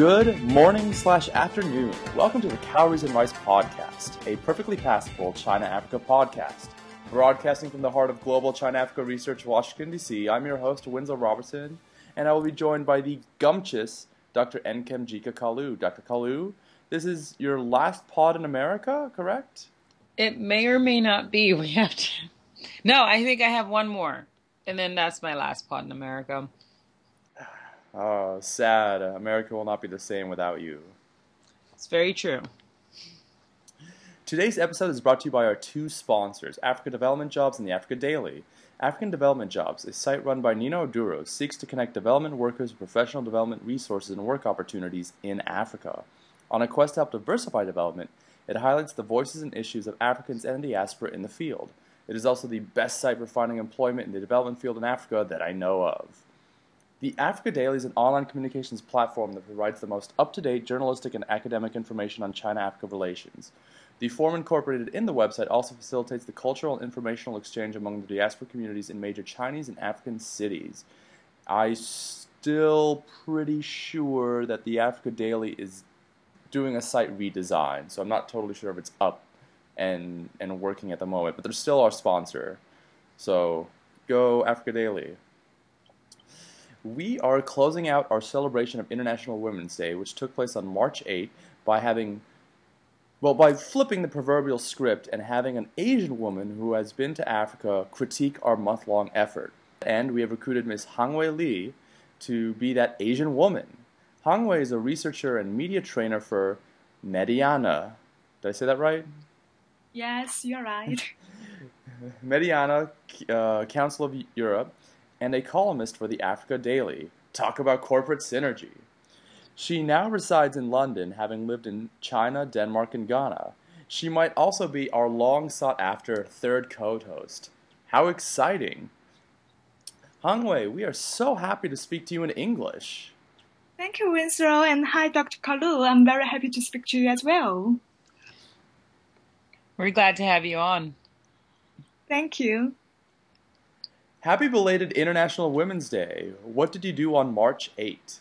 Good morning slash afternoon. Welcome to the Calories and Rice Podcast, a perfectly passable China Africa podcast. Broadcasting from the heart of global China Africa research, Washington, D.C., I'm your host, Winslow Robertson, and I will be joined by the gumptious Dr. Nkemjika Kalu. Dr. Kalu, this is your last pod in America, correct? It may or may not be. We have to. No, I think I have one more, and then that's my last pod in America. Oh, sad. America will not be the same without you. It's very true. Today's episode is brought to you by our two sponsors, Africa Development Jobs and the Africa Daily. African Development Jobs, a site run by Nino Oduro, seeks to connect development workers with professional development resources and work opportunities in Africa. On a quest to help diversify development, it highlights the voices and issues of Africans and the diaspora in the field. It is also the best site for finding employment in the development field in Africa that I know of. The Africa Daily is an online communications platform that provides the most up to date journalistic and academic information on China Africa relations. The form incorporated in the website also facilitates the cultural and informational exchange among the diaspora communities in major Chinese and African cities. I still pretty sure that the Africa Daily is doing a site redesign, so I'm not totally sure if it's up and and working at the moment, but they're still our sponsor. So go Africa Daily. We are closing out our celebration of International Women's Day, which took place on March 8, by having well, by flipping the proverbial script and having an Asian woman who has been to Africa critique our month long effort. And we have recruited Ms. Hangwei Li to be that Asian woman. Hangwei is a researcher and media trainer for Mediana. Did I say that right? Yes, you're right. Mediana, uh, Council of Europe, and a columnist for the Africa Daily. Talk about corporate synergy. She now resides in London, having lived in China, Denmark, and Ghana. She might also be our long sought after third co host. How exciting! Hangwei, we are so happy to speak to you in English. Thank you, Winslow, and hi, Dr. Kalu. I'm very happy to speak to you as well. We're glad to have you on. Thank you. Happy belated International Women's Day. What did you do on March 8th?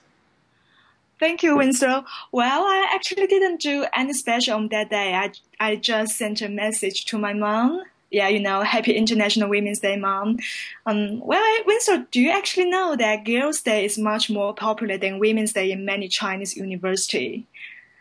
Thank you, Winslow. Well, I actually didn't do any special on that day. I, I just sent a message to my mom. Yeah, you know, Happy International Women's Day, mom. Um, well, Winslow, do you actually know that Girls' Day is much more popular than Women's Day in many Chinese universities?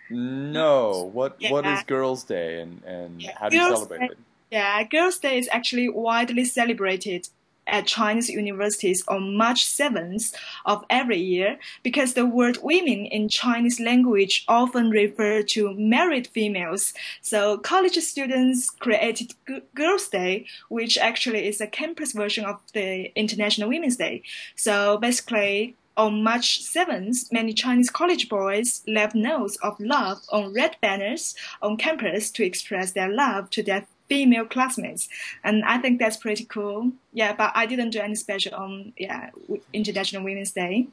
No. What yeah. What is Girls' Day and, and yeah, how do you celebrate Day, it? Yeah, Girls' Day is actually widely celebrated at Chinese universities on March 7th of every year because the word women in Chinese language often refer to married females. So college students created G- Girls' Day, which actually is a campus version of the International Women's Day. So basically, on March 7th, many Chinese college boys left notes of love on red banners on campus to express their love to their female classmates, and I think that's pretty cool. Yeah, but I didn't do any special on yeah International Women's Day.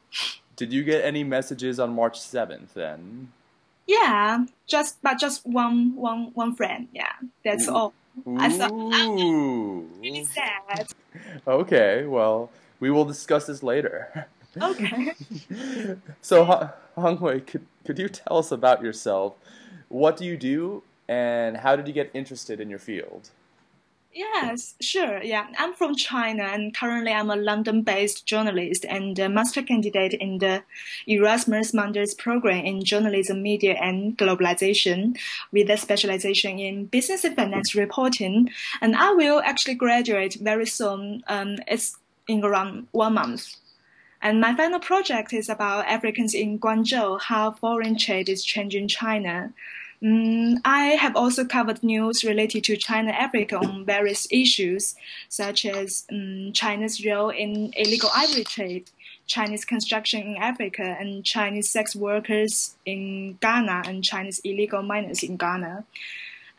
Did you get any messages on March seventh then? Yeah, just but just one one one friend. Yeah, that's Ooh. all. I thought oh, really sad. Okay, well, we will discuss this later. Okay. so, Hong Wei, could could you tell us about yourself? What do you do and how did you get interested in your field? Yes, sure. Yeah, I'm from China and currently I'm a London based journalist and a master candidate in the Erasmus Mundus program in journalism, media, and globalization with a specialization in business and finance reporting. And I will actually graduate very soon. Um, it's in around one month. And my final project is about Africans in Guangzhou, how foreign trade is changing China. Um, I have also covered news related to China Africa on various issues, such as um, China's role in illegal ivory trade, Chinese construction in Africa, and Chinese sex workers in Ghana and Chinese illegal miners in Ghana.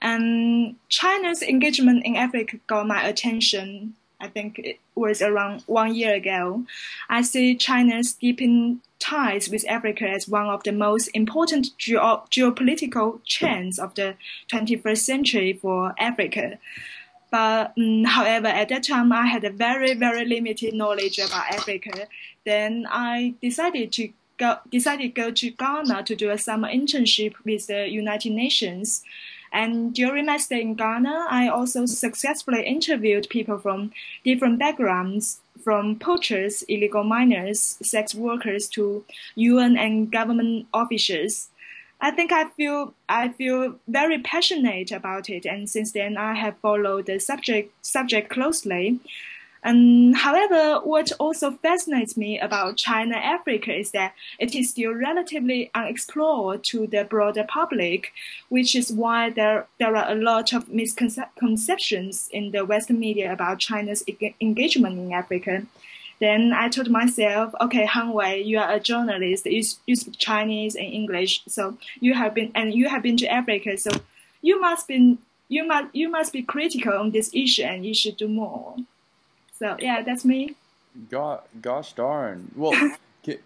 And China's engagement in Africa got my attention I think it was around one year ago. I see China's deepening ties with Africa as one of the most important geo- geopolitical trends of the 21st century for Africa. But um, however, at that time, I had a very, very limited knowledge about Africa. Then I decided to go, decided to go to Ghana to do a summer internship with the United Nations. And during my stay in Ghana, I also successfully interviewed people from different backgrounds, from poachers, illegal miners, sex workers to UN and government officials. I think I feel I feel very passionate about it, and since then I have followed the subject subject closely. And however, what also fascinates me about China Africa is that it is still relatively unexplored to the broader public, which is why there there are a lot of misconceptions in the Western media about China's engagement in Africa. Then I told myself, okay, Hangwei, you are a journalist. You, you speak Chinese and English, so you have been and you have been to Africa, so you must be you must you must be critical on this issue, and you should do more. So yeah, that's me. God, gosh darn. Well, can,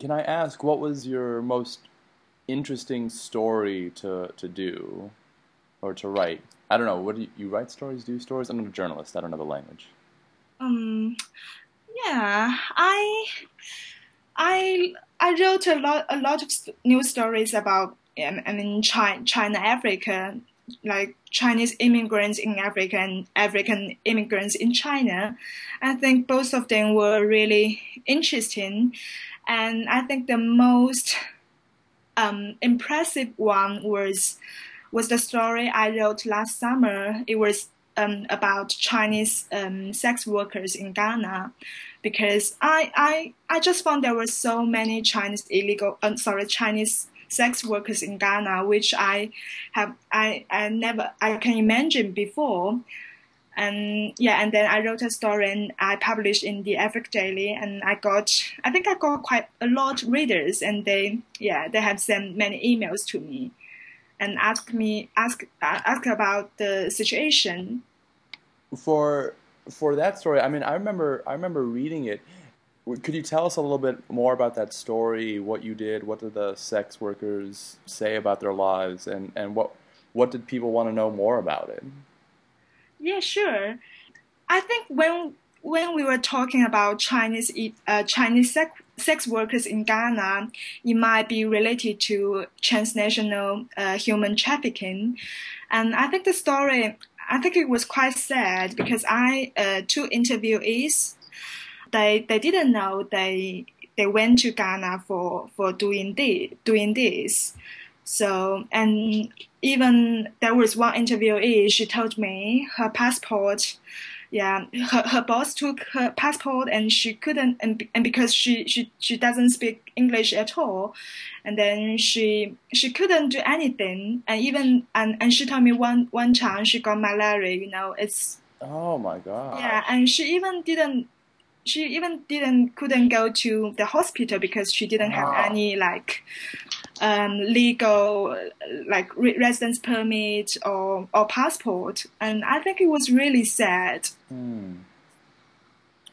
can I ask what was your most interesting story to to do or to write? I don't know. What do you, you write stories? Do stories? I'm not a journalist. I don't know the language. Um, yeah, I, I, I wrote a lot, a lot of news stories about, I mean, China, China, Africa, like Chinese immigrants in Africa and African immigrants in China. I think both of them were really interesting, and I think the most um, impressive one was was the story I wrote last summer. It was um, about Chinese um, sex workers in Ghana because I, I I just found there were so many Chinese illegal um, sorry Chinese sex workers in Ghana which I have I, I never I can imagine before and yeah and then I wrote a story and I published in the Africa Daily and I got I think I got quite a lot of readers and they yeah they have sent many emails to me and ask me ask uh, ask about the situation. For for that story, I mean, I remember I remember reading it. Could you tell us a little bit more about that story? What you did? What did the sex workers say about their lives? And and what what did people want to know more about it? Yeah, sure. I think when when we were talking about Chinese uh, Chinese sex sex workers in Ghana, it might be related to transnational uh, human trafficking. And I think the story, I think it was quite sad because I, uh, two interviewees, they, they didn't know they, they went to Ghana for, for doing, the, doing this. So, and even there was one interviewee, she told me her passport yeah, her, her boss took her passport and she couldn't, and, and because she, she, she doesn't speak English at all, and then she, she couldn't do anything. And even, and, and she told me one, one time she got malaria, you know, it's. Oh my God. Yeah, and she even didn't, she even didn't, couldn't go to the hospital because she didn't have any like, um, legal like residence permit or or passport, and I think it was really sad. Hmm.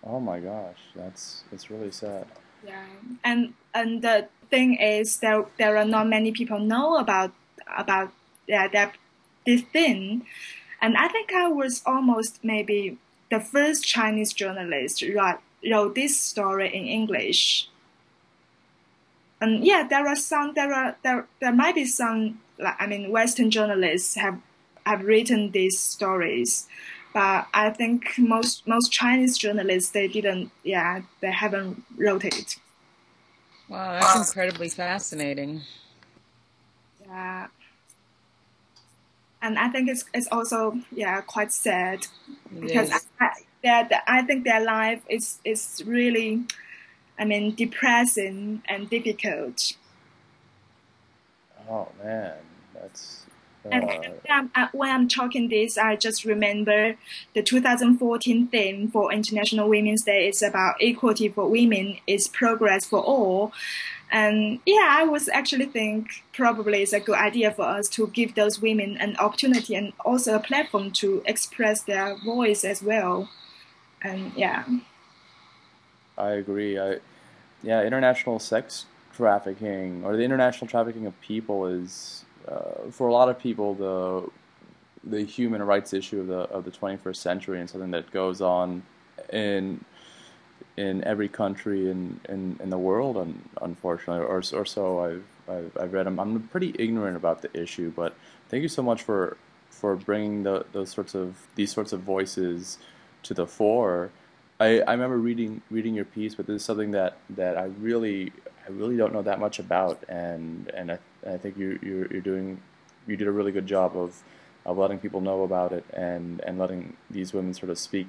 Oh my gosh, that's that's really sad. Yeah, and and the thing is, there there are not many people know about about yeah that this thing, and I think I was almost maybe the first Chinese journalist write wrote this story in English and yeah, there are some, there are, there, there might be some, like, I mean, Western journalists have, have written these stories, but I think most, most Chinese journalists, they didn't, yeah, they haven't wrote it. Wow, that's incredibly fascinating. Yeah. And I think it's, it's also, yeah, quite sad because I, I think their life is, is really, I mean, depressing and difficult. Oh man, that's. Uh... And uh, when I'm talking this, I just remember the 2014 theme for International Women's Day is about equality for women is progress for all. And yeah, I was actually think probably it's a good idea for us to give those women an opportunity and also a platform to express their voice as well. And yeah. I agree. I, yeah, international sex trafficking or the international trafficking of people is, uh, for a lot of people, the the human rights issue of the of the 21st century and something that goes on in in every country in, in, in the world, un, unfortunately, or, or so I've, I've, I've read. I'm, I'm pretty ignorant about the issue, but thank you so much for for bringing the, those sorts of these sorts of voices to the fore. I, I remember reading reading your piece, but this is something that, that I really I really don't know that much about, and and I, I think you you're, you're doing you did a really good job of of letting people know about it and and letting these women sort of speak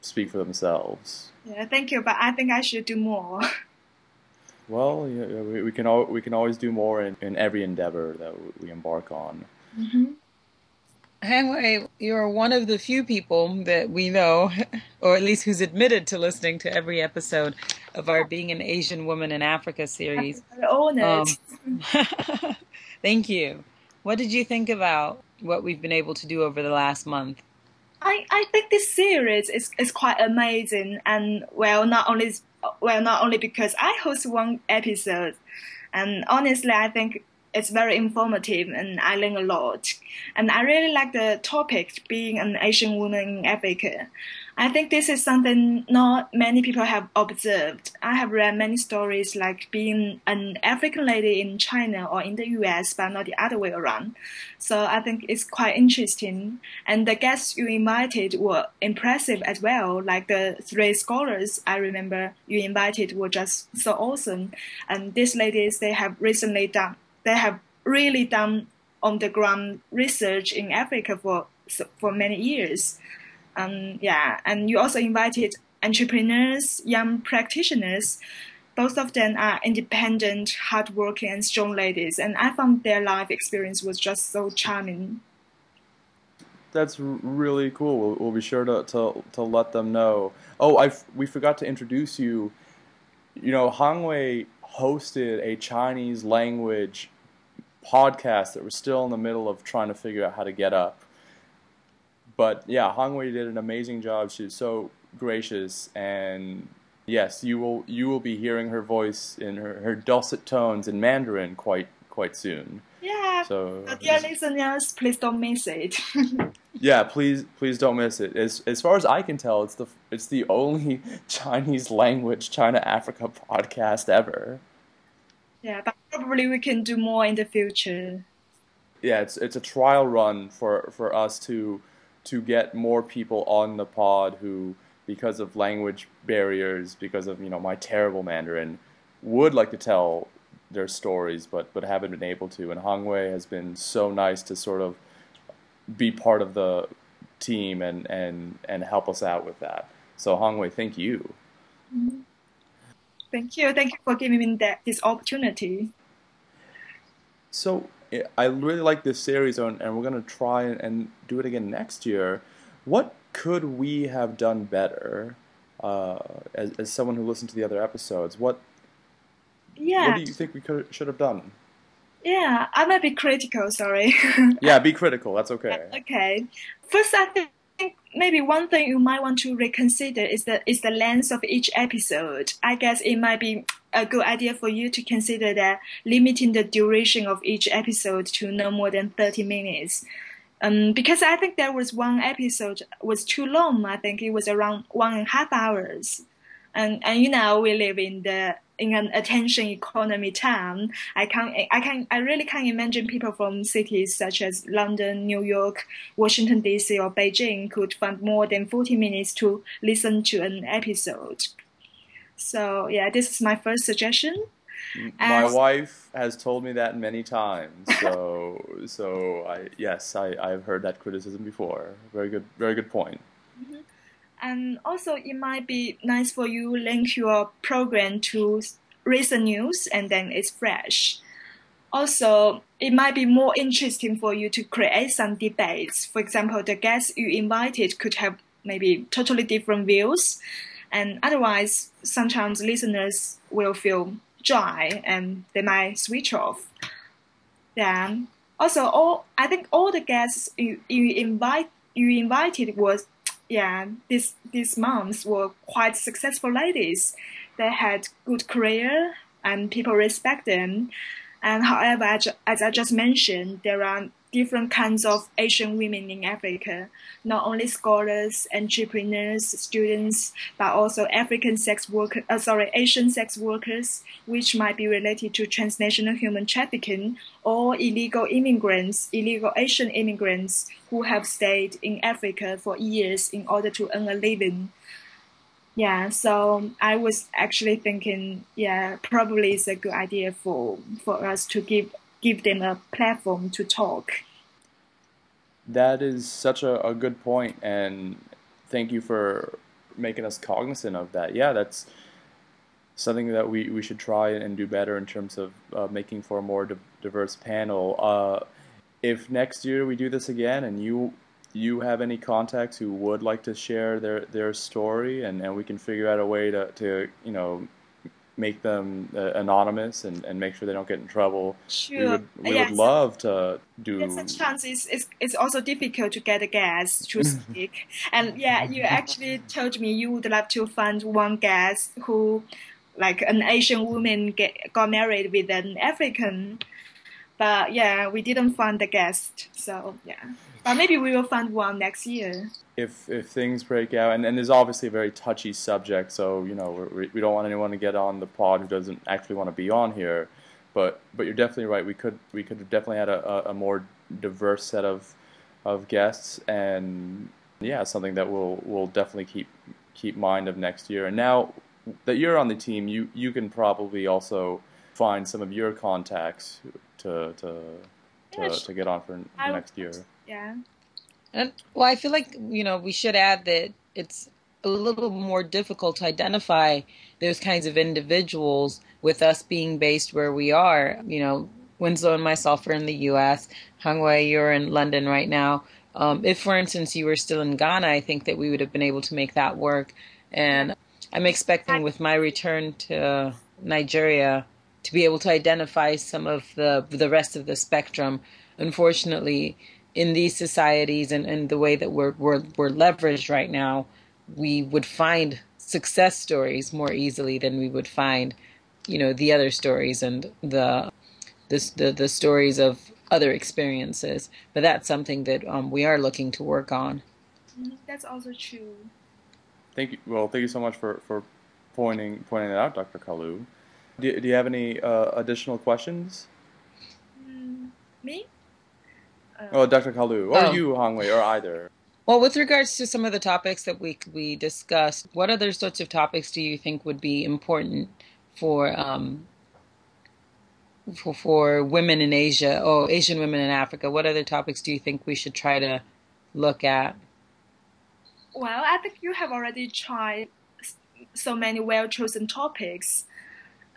speak for themselves. Yeah, thank you, but I think I should do more. Well, yeah, we, we can al- we can always do more in, in every endeavor that we embark on. Mm-hmm. Anyway, you're one of the few people that we know, or at least who's admitted to listening to every episode of our Being an Asian Woman in Africa series. I own Um, thank you. What did you think about what we've been able to do over the last month? I, I think this series is, is quite amazing and well not only well not only because I host one episode and honestly I think it's very informative and I learn a lot. And I really like the topic being an Asian woman in Africa. I think this is something not many people have observed. I have read many stories like being an African lady in China or in the US, but not the other way around. So I think it's quite interesting. And the guests you invited were impressive as well. Like the three scholars I remember you invited were just so awesome. And these ladies, they have recently done they have really done on the ground research in Africa for for many years. Um, yeah, and you also invited entrepreneurs, young practitioners. Both of them are independent, hardworking, and strong ladies, and I found their life experience was just so charming. That's really cool. We'll, we'll be sure to, to to let them know. Oh, I we forgot to introduce you. You know, Hangwei hosted a Chinese language podcast that we're still in the middle of trying to figure out how to get up. But yeah, Hangwei did an amazing job. She's so gracious and yes, you will you will be hearing her voice in her, her dulcet tones in Mandarin quite quite soon. Yeah. So dear listeners, please don't miss it. yeah, please please don't miss it. As as far as I can tell, it's the it's the only Chinese language China Africa podcast ever. Yeah, but probably we can do more in the future. Yeah, it's it's a trial run for for us to to get more people on the pod who because of language barriers, because of, you know, my terrible Mandarin, would like to tell their stories but but haven't been able to. And Hangwei has been so nice to sort of be part of the team and and and help us out with that. So Hangwei, thank you. Mm-hmm. Thank you. Thank you for giving me that, this opportunity. So I really like this series, and we're going to try and do it again next year. What could we have done better? Uh, as, as someone who listened to the other episodes, what yeah. What do you think we could should have done? Yeah, I might be critical. Sorry. yeah, be critical. That's okay. Okay. First, I think maybe one thing you might want to reconsider is the is the length of each episode. I guess it might be a good idea for you to consider that limiting the duration of each episode to no more than thirty minutes. Um, because I think there was one episode was too long. I think it was around one and a half hours, and and you know we live in the in an attention economy town, I can I can I really can imagine people from cities such as London, New York, Washington D.C. or Beijing could find more than 40 minutes to listen to an episode. So yeah, this is my first suggestion. My wife has told me that many times. So so I yes, I, I've heard that criticism before. Very good very good point. And also, it might be nice for you link your program to recent news and then it's fresh. Also, it might be more interesting for you to create some debates. For example, the guests you invited could have maybe totally different views, and otherwise, sometimes listeners will feel dry and they might switch off. Then, also, all I think all the guests you, you invite you invited was yeah, these these moms were quite successful ladies. They had good career and people respect them. And however, as I just mentioned, there are different kinds of Asian women in Africa, not only scholars, entrepreneurs, students, but also African sex workers, uh, sorry, Asian sex workers, which might be related to transnational human trafficking or illegal immigrants, illegal Asian immigrants who have stayed in Africa for years in order to earn a living. Yeah, so I was actually thinking, yeah, probably it's a good idea for for us to give give them a platform to talk. That is such a, a good point, and thank you for making us cognizant of that. Yeah, that's something that we, we should try and do better in terms of uh, making for a more di- diverse panel. Uh, if next year we do this again and you you have any contacts who would like to share their, their story and, and we can figure out a way to, to you know make them uh, anonymous and, and make sure they don't get in trouble. Sure. We would we Yes. would love to do. Yes, a chance is it's, it's also difficult to get a guest to speak. and yeah, you actually told me you would love to find one guest who, like an Asian woman, get, got married with an African. But yeah, we didn't find the guest. So yeah, but maybe we will find one next year. If if things break out, and, and there's obviously a very touchy subject, so you know we we don't want anyone to get on the pod who doesn't actually want to be on here. But but you're definitely right. We could we could have definitely had a, a, a more diverse set of of guests, and yeah, something that we'll we'll definitely keep keep mind of next year. And now that you're on the team, you you can probably also find some of your contacts to to to, Yeah, to get on for I- next year. Yeah. And well, I feel like you know we should add that it's a little more difficult to identify those kinds of individuals with us being based where we are. You know, Winslow and myself are in the U.S. Hangwei, you're in London right now. Um, if, for instance, you were still in Ghana, I think that we would have been able to make that work. And I'm expecting with my return to Nigeria to be able to identify some of the the rest of the spectrum. Unfortunately, in these societies and, and the way that we're, we're we're leveraged right now, we would find success stories more easily than we would find, you know, the other stories and the the the, the stories of other experiences. But that's something that um, we are looking to work on. Mhm, That's also true. Thank you. Well, thank you so much for, for pointing pointing that out, Dr. Kalu. Do, do you have any uh, additional questions? Mm, me? Uh, Oh, Dr. Kalu, or Oh. you, Hongwei, or either. Well, with regards to some of the topics that we we discussed, what other sorts of topics do you think would be important for um, for, for women in Asia or Asian women in Africa? What other topics do you think we should try to look at? Well, I think you have already tried so many well chosen topics.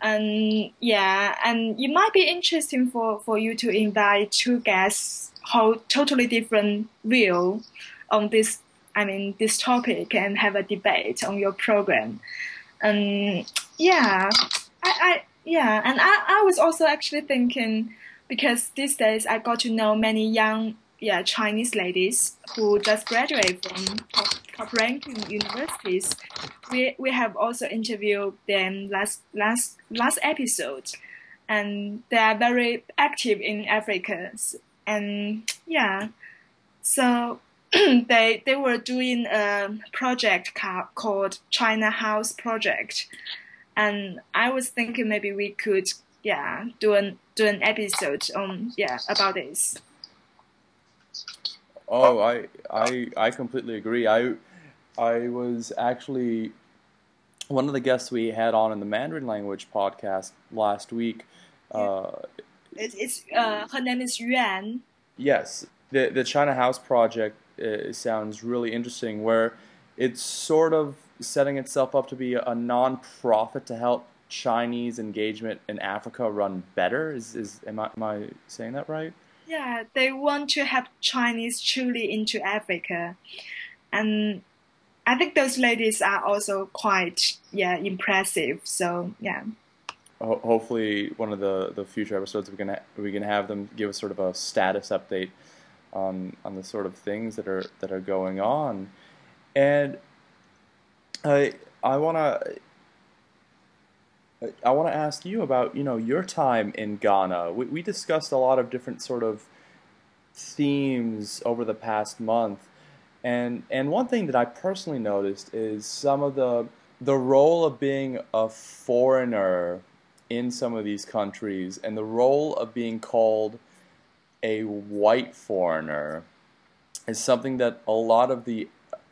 And yeah, and it might be interesting for, for you to invite two guests hold totally different view on this I mean this topic and have a debate on your program. And yeah, I, I yeah, and I, I was also actually thinking because these days I got to know many young yeah Chinese ladies who just graduate from top, top ranking universities. We we have also interviewed them last last last episode, and they are very active in Africa. And yeah, so they they were doing a project ca- called China House Project, and I was thinking maybe we could yeah do an do an episode on yeah about this. Oh, I, I, I completely agree. I, I was actually one of the guests we had on in the Mandarin language podcast last week. Uh, It's, it's uh, her name is Yuan. Yes, the the China House project uh, sounds really interesting. Where it's sort of setting itself up to be a, a non-profit to help Chinese engagement in Africa run better. Is is am I, am I saying that right? Yeah, they want to have Chinese truly into Africa, and I think those ladies are also quite yeah impressive. So yeah. Ho- hopefully, one of the, the future episodes we can we can have them give us sort of a status update on on the sort of things that are that are going on, and I I want to I want to ask you about you know your time in Ghana. We we discussed a lot of different sort of themes over the past month. And and one thing that I personally noticed is some of the the role of being a foreigner in some of these countries and the role of being called a white foreigner is something that a lot of the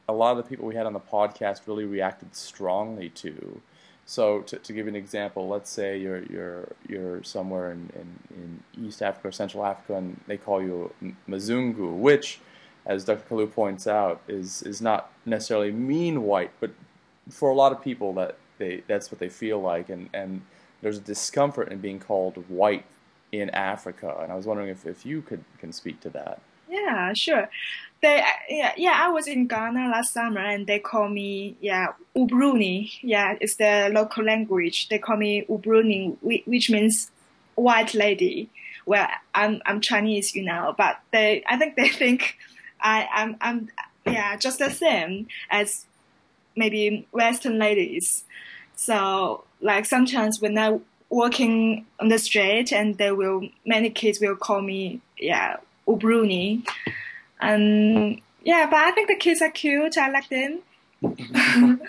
a lot of the people we had on the podcast really reacted strongly to. So to, to give an example, let's say you're you're you're somewhere in, in, in East Africa or Central Africa and they call you Mzungu, which, as Dr. Kalu points out, is is not necessarily mean white, but for a lot of people that they that's what they feel like and, and there's a discomfort in being called white in Africa. And I was wondering if, if you could can speak to that. Yeah, sure. They yeah yeah I was in Ghana last summer and they call me yeah Obroni. Yeah, it's the local language. They call me Obroni, which means white lady. Well, I'm I'm Chinese, you know, but they I think they think I I'm I'm yeah just the same as maybe Western ladies. So like sometimes when I walking on the street and they will many kids will call me yeah Obroni. And yeah, but I think the kids are cute. I like them.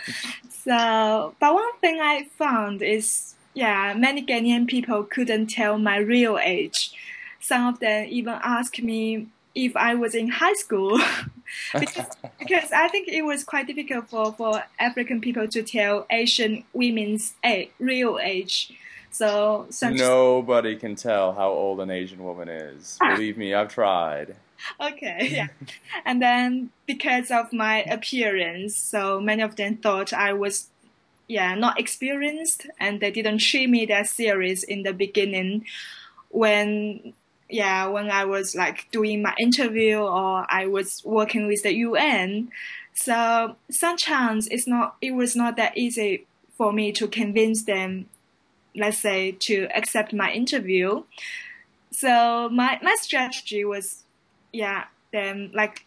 so, but one thing I found is, yeah, many Ghanaian people couldn't tell my real age. Some of them even asked me if I was in high school, because, because I think it was quite difficult for, for African people to tell Asian women's a, real age. So nobody can tell how old an Asian woman is. Ah. Believe me, I've tried. Okay, yeah. and then because of my appearance, so many of them thought I was yeah, not experienced and they didn't treat me that serious in the beginning when yeah, when I was like doing my interview or I was working with the UN. So sometimes it's not it was not that easy for me to convince them let's say, to accept my interview. So my, my strategy was, yeah, then like,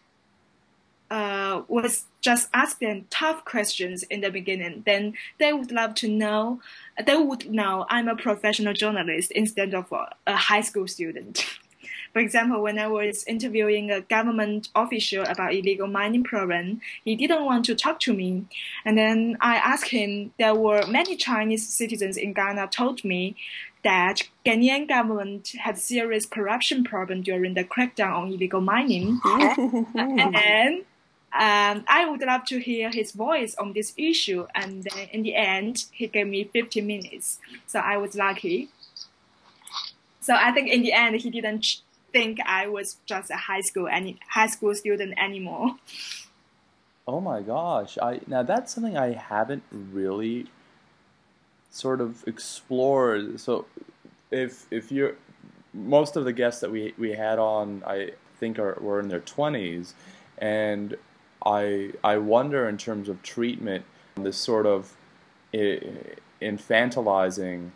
uh, was just ask them tough questions in the beginning. Then they would love to know, they would know I'm a professional journalist instead of a, high school student. For example, when I was interviewing a government official about illegal mining program, he didn't want to talk to me. And then I asked him, there were many Chinese citizens in Ghana told me that Ghanaian government had serious corruption problem during the crackdown on illegal mining. and then um, I would love to hear his voice on this issue. And then in the end, he gave me 15 minutes. So I was lucky. So I think in the end, he didn't think I was just a high school any high school student anymore. Oh my gosh! I now that's something I haven't really sort of explored. So if if you're most of the guests that we we had on, I think are were in their twenties, and I I wonder in terms of treatment, this sort of infantilizing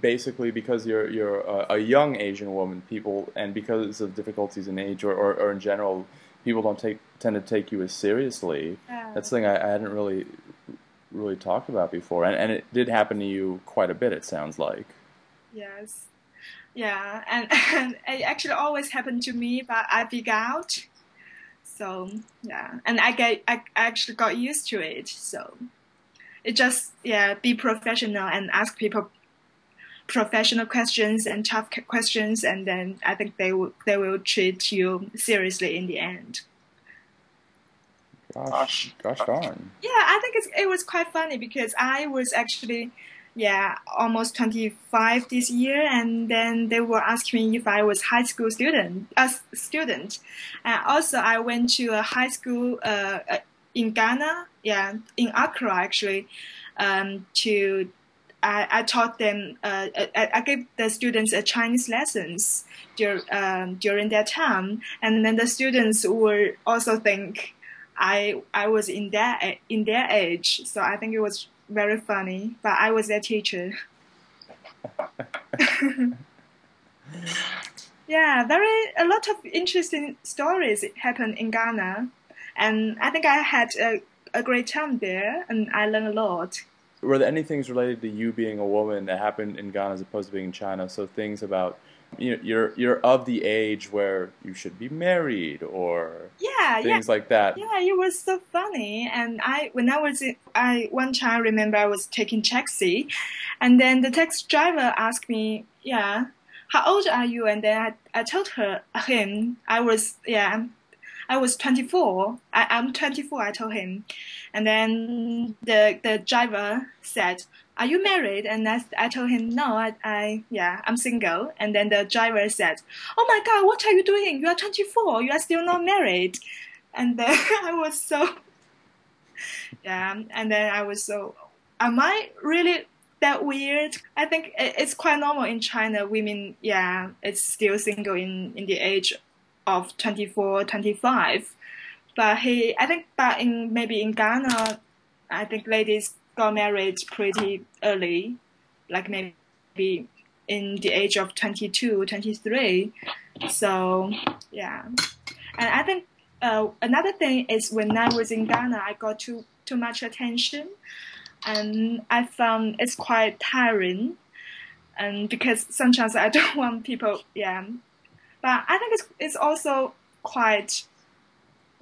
basically because you're you're a, a, young Asian woman, people and because of difficulties in age or, or, or, in general, people don't take tend to take you as seriously. Yeah. That's something I, I, hadn't really really talked about before, and and it did happen to you quite a bit. It sounds like. Yes, yeah, and, and it actually always happened to me, but I figured out. So yeah, and I get I actually got used to it. So it just yeah, be professional and ask people professional questions and tough questions, and then I think they will they will treat you seriously in the end. Gosh, gosh darn. Yeah, I think it was quite funny because I was actually, yeah, almost 25 this year, and then they were asking me if I was high school student, a student. And also, I went to a high school uh, uh in Ghana, yeah, in Accra actually, um, to I, I taught them, uh, I, I, gave the students a Chinese lessons dur, um, during that time, and then the students would also think I I was in their in their age, so I think it was very funny. But I was their teacher. yeah, very a lot of interesting stories happen in Ghana, and I think I had a, a great time there, and I learned a lot were there any things related to you being a woman that happened in Ghana as opposed to being in China? So things about you're you're of the age where you should be married or yeah things yeah. like that. Yeah, it was so funny. And I when I was in, I one time I remember I was taking taxi, and then the taxi driver asked me, yeah, how old are you? And then I I told her him I was yeah. I was 24. I, I'm 24. I told him, and then the the driver said, are you married? And I, I told him, no, I, I, yeah, I'm single. And then the driver said, oh my God, what are you doing? You are 24. You are still not married. And then I was so, yeah. And then I was so, am I really that weird? I think it's quite normal in China. Women, yeah, it's still single in, in the age of 24, 25. But he, I think, but in maybe in Ghana, I think ladies got married pretty early, like maybe in the age of 22, 23. So, yeah. And I think uh, another thing is when I was in Ghana, I got too, too much attention. And I found it's quite tiring. And because sometimes I don't want people, yeah. But I think it's, it's also quite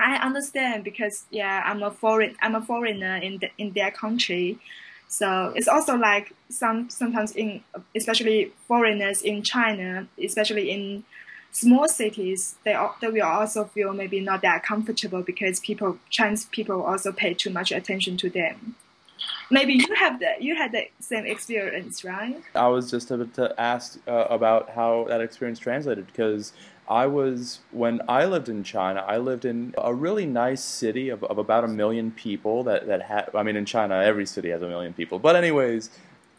I understand because yeah, I'm a foreign I'm a foreigner in the, in their country, so it's also like some sometimes in especially foreigners in China, especially in small cities, they they will also feel maybe not that comfortable because people Chinese people also pay too much attention to them. Maybe you have the you had the same experience, right? I was just about to ask uh, about how that experience translated because I was, when I lived in China, I lived in a really nice city of, of about a million people that, that had, I mean, in China, every city has a million people. But, anyways,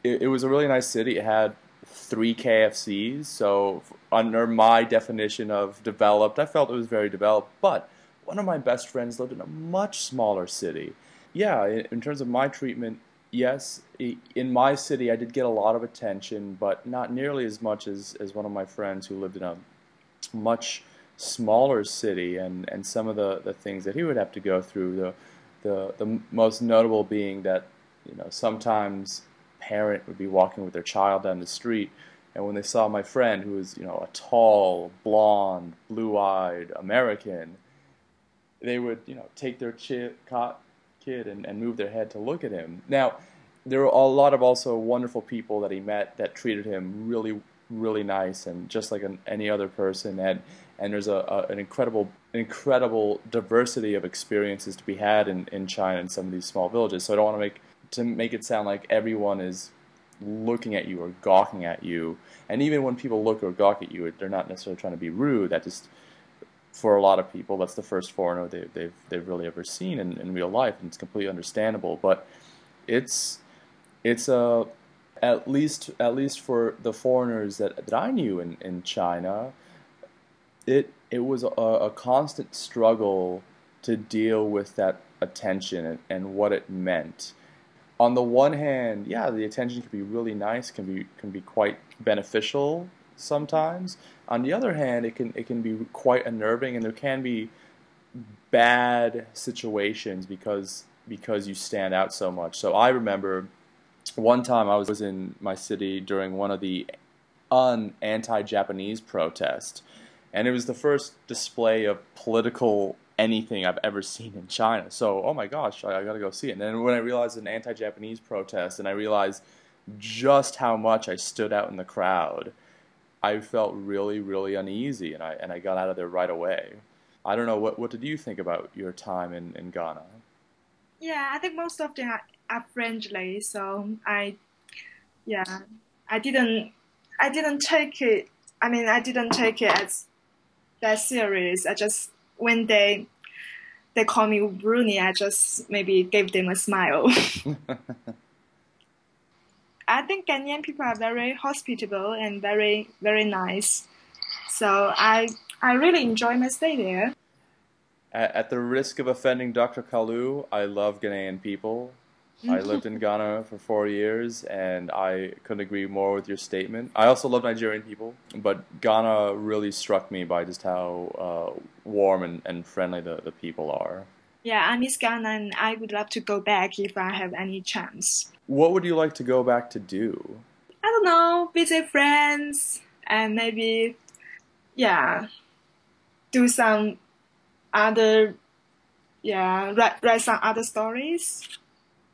it, it was a really nice city. It had three KFCs. So, under my definition of developed, I felt it was very developed. But one of my best friends lived in a much smaller city. Yeah, in, terms of my treatment, yes, in my city, I did get a lot of attention, but not nearly as much as, as one of my friends who lived in a much smaller city and, and some of the, the things that he would have to go through. The, the, the most notable being that you know sometimes parent would be walking with their child down the street and when they saw my friend who was you know a tall blonde blue-eyed american they would you know take their kid and, and move their head to look at him. Now there were a lot of also wonderful people that he met that treated him really really nice and just like an, any other person. And and there's a, a, an incredible incredible diversity of experiences to be had in, in China in some of these small villages. So I don't want to make to make it sound like everyone is looking at you or gawking at you. And even when people look or gawk at you they're not necessarily trying to be rude. That just for a lot of people that's the first foreigner they, they've they've really ever seen in, in real life and it's completely understandable but it's it's a at least at least for the foreigners that, that I knew in, in China, it it was a, a constant struggle to deal with that attention and, and, what it meant. On the one hand, yeah, the attention can be really nice, can be can be quite beneficial sometimes. On the other hand, it can it can be quite unnerving, and there can be bad situations because because you stand out so much. So I remember one time I was in my city during one of the un anti-Japanese protests, and it was the first display of political anything I've ever seen in China. So, oh my gosh, I, I got to go see it. And then when I realized an anti-Japanese protest, and I realized just how much I stood out in the crowd, I felt really, really uneasy, and I and I got out of there right away. I don't know what what did you think about your time in, in Ghana? Yeah, I think most of them are friendly. So I, yeah, I didn't, I didn't take it. I mean, I didn't take it as that serious. I just when they they call me Bruni, I just maybe gave them a smile. I think Ghanaian people are very hospitable and very very nice. So I I really enjoy my stay there. At, at the risk of offending Dr. Kalu, I love Ghanaian people. I lived in Ghana for four years, and I couldn't agree more with your statement. I also love Nigerian people, but Ghana really struck me by just how uh, warm and, and friendly the, the people are. Yeah, I miss Ghana, and I would love to go back if I have any chance. What would you like to go back to do? I don't know, visit friends, and maybe, yeah, do some other, yeah, write write some other stories.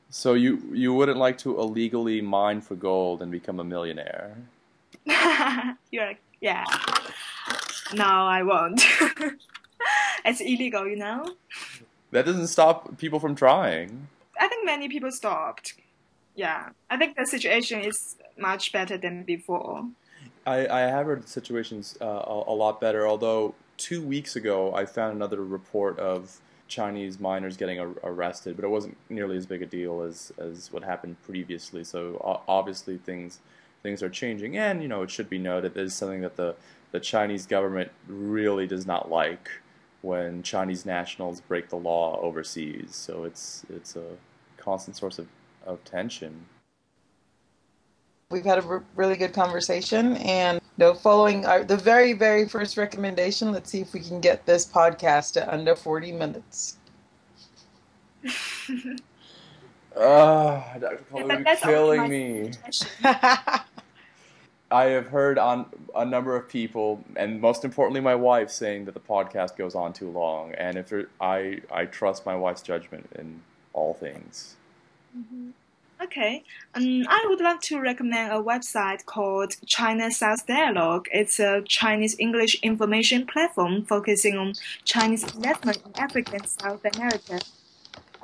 So you you wouldn't like to illegally mine for gold and become a millionaire? You're yeah. No, I won't. it's illegal, you know. That doesn't stop people from trying. I think many people stopped. Yeah, I think the situation is much better than before. I, I have heard the situation's uh, a, a lot better, although two weeks ago I found another report of Chinese miners getting ar- arrested, but it wasn't nearly as big a deal as, as what happened previously. So obviously things things are changing, and you know it should be noted is something that the the Chinese government really does not like when Chinese nationals break the law overseas. So it's it's a constant source of, of tension. We've had a really good conversation, and you know, following our, the very, very first recommendation, let's see if we can get this podcast to under 40 minutes. Ah, uh, Dr. you're killing me. I have heard on a number of people, and most importantly, my wife, saying that the podcast goes on too long. And if I I trust my wife's judgment in all things. Mm-hmm. Okay, um, I would like to recommend a website called China South Dialogue. It's a Chinese English information platform focusing on Chinese investment in Africa and South America.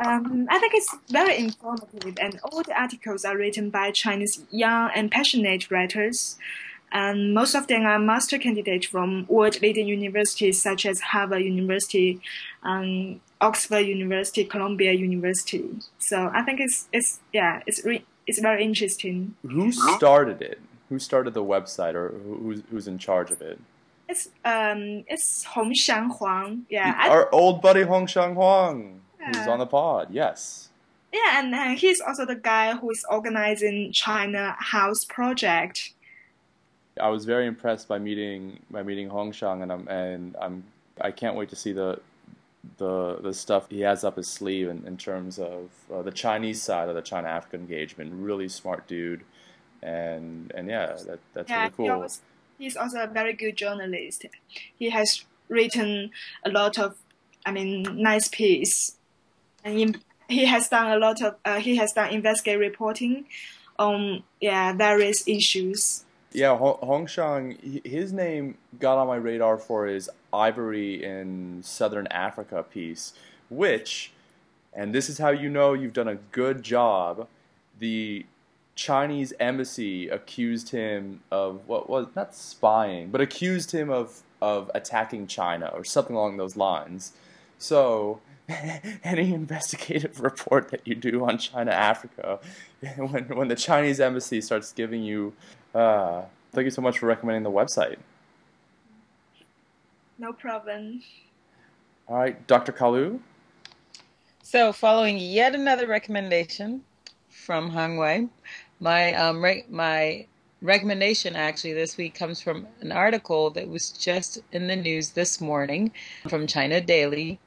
Um, I think it's very informative, and all the articles are written by Chinese young and passionate writers. And most of them are master candidates from world-leading universities such as Harvard University, um, Oxford University, Columbia University. So I think it's it's yeah it's re- it's very interesting. Who started it? Who started the website, or who's who's in charge of it? It's um it's Hongxiang Huang. Yeah, our old buddy Hongxiang Huang who's on the pod. Yes. Yeah, and uh, he's also the guy who is organizing China House Project. I was very impressed by meeting by meeting Hongxiang, and I'm and I'm I can't wait to see the the the stuff he has up his sleeve in, in terms of uh, the Chinese side of the China Africa engagement. Really smart dude, and and yeah, that that's yeah, really cool. He always, he's also a very good journalist. He has written a lot of, I mean, nice piece and he has done a lot of uh, he has done investigative reporting on yeah various issues. Yeah, Hongxiang, his name got on my radar for his ivory in Southern Africa piece, which, and this is how you know you've done a good job. The Chinese embassy accused him of what was not spying, but accused him of of attacking China or something along those lines. So any investigative report that you do on China Africa, when when the Chinese embassy starts giving you, uh, thank you so much for recommending the website. No problem. All right, Dr. Kalu. So, following yet another recommendation from Hangwei, my um, re- my recommendation actually this week comes from an article that was just in the news this morning from China Daily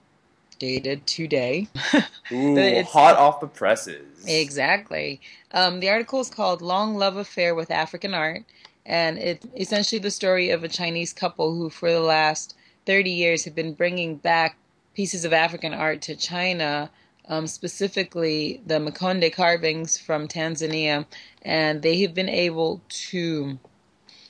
dated today. Ooh, hot off the presses. Exactly. Um, the article is called Long Love Affair with African Art, and it's essentially the story of a Chinese couple who, for the last 30 years, have been bringing back pieces of African art to China. Um, specifically the Makonde carvings from Tanzania, and they have been able to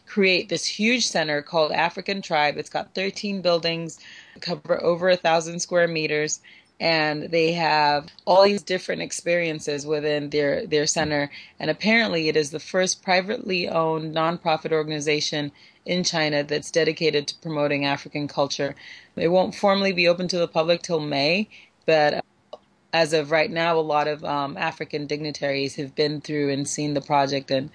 create this huge center called African Tribe. It's got 13 buildings, cover over a thousand square meters and they have all these different experiences within their their center and apparently it is the first privately owned nonprofit organization in China that's dedicated to promoting African culture. It won't formally be open to the public till May, but as of right now, a lot of um, African dignitaries have been through and seen the project and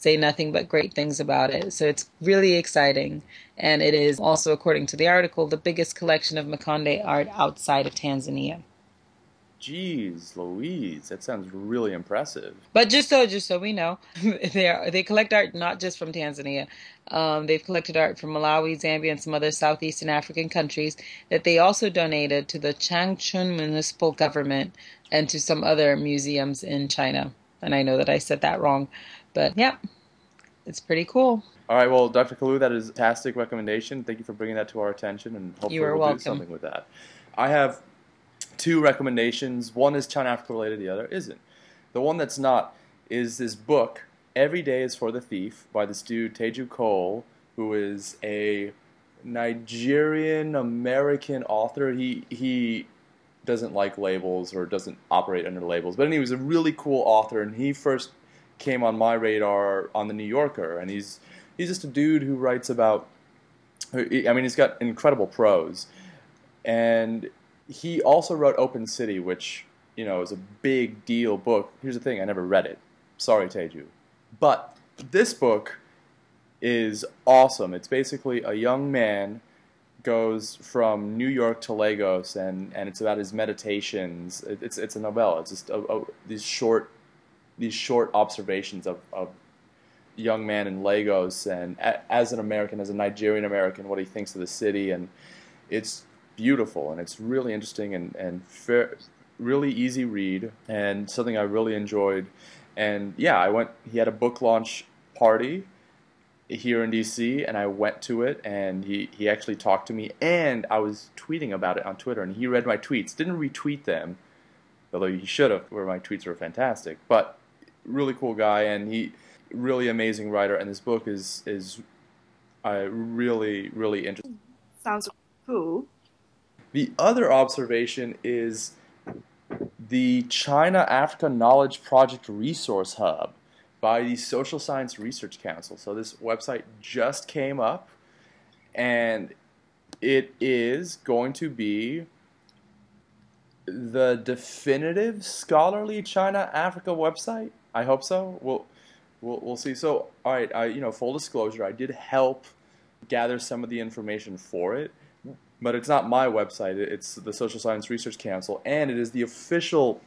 say nothing but great things about it. So it's really exciting. And it is also, according to the article, the biggest collection of Makonde art outside of Tanzania. Jeez, Louise, that sounds really impressive. But just so, just so we know, they are, they collect art not just from Tanzania. Um, they've collected art from Malawi, Zambia, and some other southeastern African countries that they also donated to the Changchun municipal government and to some other museums in China. And I know that I said that wrong, but yeah, it's pretty cool. All right, well, Dr. Kalu, that is a fantastic recommendation. Thank you for bringing that to our attention, and hopefully we'll welcome. do something with that. I have two recommendations. One is China Africa related, the other isn't. The one that's not is this book, Every Day is for the Thief, by this dude, Teju Cole, who is a Nigerian American author. He he doesn't like labels or doesn't operate under labels, but anyway, he was a really cool author, and he first came on my radar on the New Yorker, and he's he's just a dude who writes about. I mean, he's got incredible prose, and he also wrote Open City, which you know is a big deal book. Here's the thing: I never read it. Sorry, Teju, but this book is awesome. It's basically a young man goes from New York to Lagos, and, and it's about his meditations. It, it's it's a novella. It's just a, a, these short these short observations of, of young man in Lagos, and a, as an American, as a Nigerian American, what he thinks of the city, and it's beautiful and it's really interesting and and fair, really easy read and something I really enjoyed. And yeah, I went. He had a book launch party here in DC, and I went to it, and he, he actually talked to me, and I was tweeting about it on Twitter, and he read my tweets. Didn't retweet them, although he should have, where my tweets were fantastic. But really cool guy, and he really amazing writer, and this book is is uh, really really interesting. Sounds cool. The other observation is the China Africa Knowledge Project Resource Hub by the Social Science Research Council. So this website just came up, and it is going to be the definitive scholarly China Africa website. I hope so. We'll we'll, we'll see. So all right, I you know full disclosure, I did help gather some of the information for it, but it's not my website. It's the Social Science Research Council, and it is the official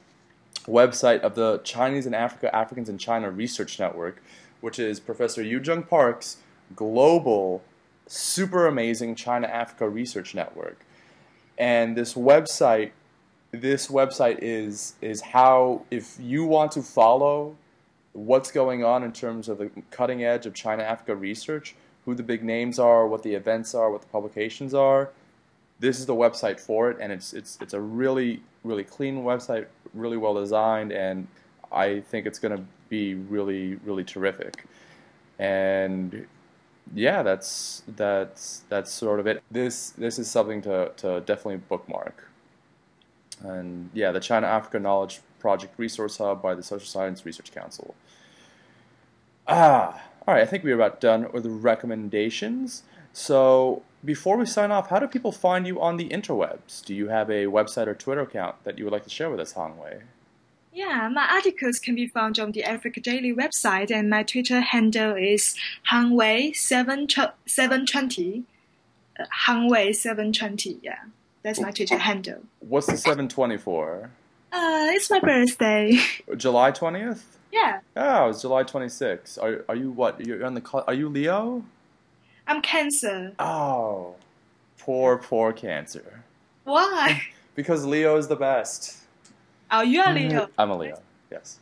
website of the Chinese and Africa Africans in China Research Network, which is Professor Yoon Jung Park's global, super amazing China Africa Research Network. And this website, this website is is how if you want to follow what's going on in terms of the cutting edge of China Africa research, who the big names are, what the events are, what the publications are. This is the website for it, and it's it's it's a really really clean website, really well designed, and I think it's going to be really really terrific. And yeah, that's that's that's sort of it. This this is something to to definitely bookmark. And yeah, the China Africa Knowledge Project Resource Hub by the Social Science Research Council. Ah, all right. I think we're about done with the recommendations. So before we sign off, how do people find you on the interwebs? Do you have a website or Twitter account that you would like to share with us, Hangwei? Yeah, my articles can be found on the Africa Daily website, and my Twitter handle is Hangwei720. Uh, Hangwei720, yeah. That's my Twitter handle. What's the 720 for? Uh, it's my birthday. July 20th? yeah, Oh, it's July 26th. Are, are you what? You're on the cl- Are you Leo? I'm Cancer. Oh, poor, poor Cancer. Why? Because Leo is the best. Oh, you are Leo. I'm a Leo. Yes.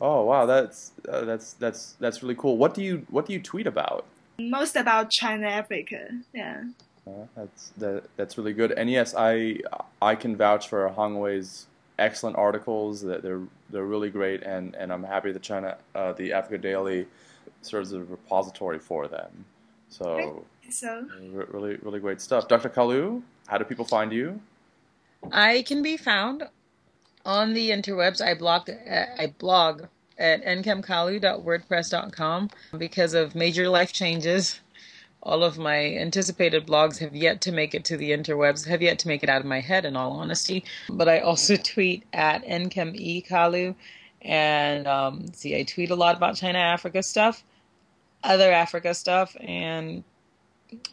Oh wow, that's uh, that's that's that's really cool. What do you what do you tweet about? Most about China, Africa. Yeah. Uh, that's that, that's really good. And yes, I I can vouch for Hangwei's excellent articles. That they're they're really great, and, and I'm happy that China uh, the Africa Daily serves as a repository for them. So So, really really great stuff. Dr. Kalu, how do people find you? I can be found on the interwebs. I blog I blog at nkemkalu.wordpress.com because of major life changes. All of my anticipated blogs have yet to make it to the interwebs, have yet to make it out of my head, in all honesty. But I also tweet at nkemekalu, and um, see, I tweet a lot about China Africa stuff, other Africa stuff, and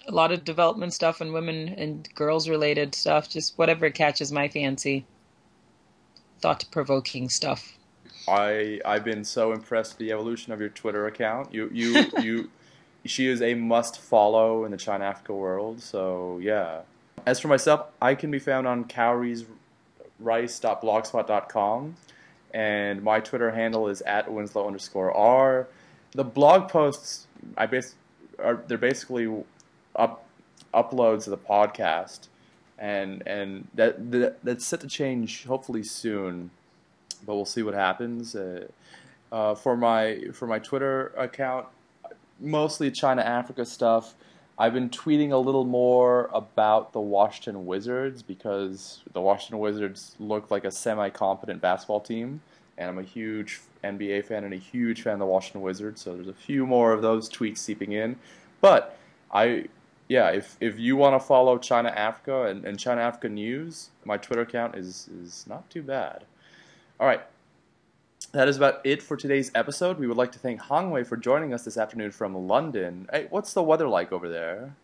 a lot of development stuff and women and girls related stuff, just whatever catches my fancy. Thought provoking stuff. I I've been so impressed with the evolution of your Twitter account. You you you she is a must follow in the China Africa world. So yeah. As for myself, I can be found on cowriesrice.blogspot.com and my Twitter handle is at Winslow underscore R. The blog posts I bas- are they're basically up uploads of the podcast, and and that, that that's set to change hopefully soon, but we'll see what happens. Uh, uh, for my for my Twitter account, mostly China Africa stuff. I've been tweeting a little more about the Washington Wizards because the Washington Wizards look like a semi-competent basketball team, and I'm a huge NBA fan and a huge fan of the Washington Wizards. So there's a few more of those tweets seeping in, but I, yeah, if if you want to follow China Africa and, and China Africa news, my Twitter account is is not too bad. All right, that is about it for today's episode. We would like to thank Hangwei for joining us this afternoon from London. Hey, what's the weather like over there?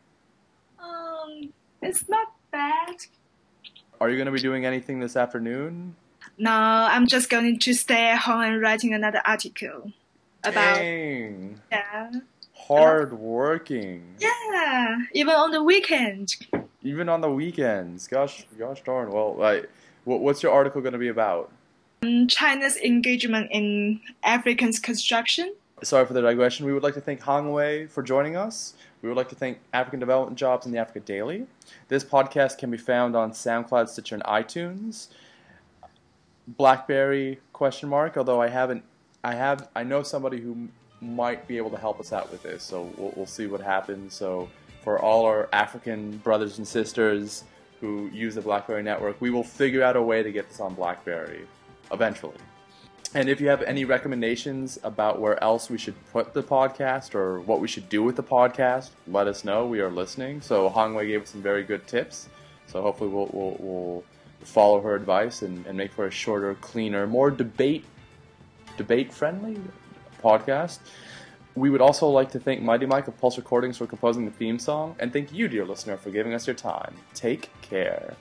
Um, it's not bad. Are you going to be doing anything this afternoon? No, I'm just going to stay at home and writing another article about Dang. yeah, Hard working. yeah, even on the weekend. Even on the weekends. Gosh, gosh darn. Well, like, what's your article going to be about? Um, China's engagement in African's construction. Sorry for the digression. We would like to thank Hangwei for joining us. We would like to thank African Development Jobs and the Africa Daily. This podcast can be found on SoundCloud, Stitcher, and iTunes. BlackBerry question mark. Although I haven't, I have, I know somebody who might be able to help us out with this. So we'll, we'll see what happens. So for all our African brothers and sisters who use the BlackBerry network, we will figure out a way to get this on BlackBerry eventually. And if you have any recommendations about where else we should put the podcast or what we should do with the podcast, let us know. We are listening. So Hangwei gave us some very good tips. So hopefully we'll, we'll, we'll follow her advice and, and make for a shorter, cleaner, more debate debate friendly podcast. We would also like to thank Mighty Mike of Pulse Recordings for composing the theme song, and thank you, dear listener, for giving us your time. Take care.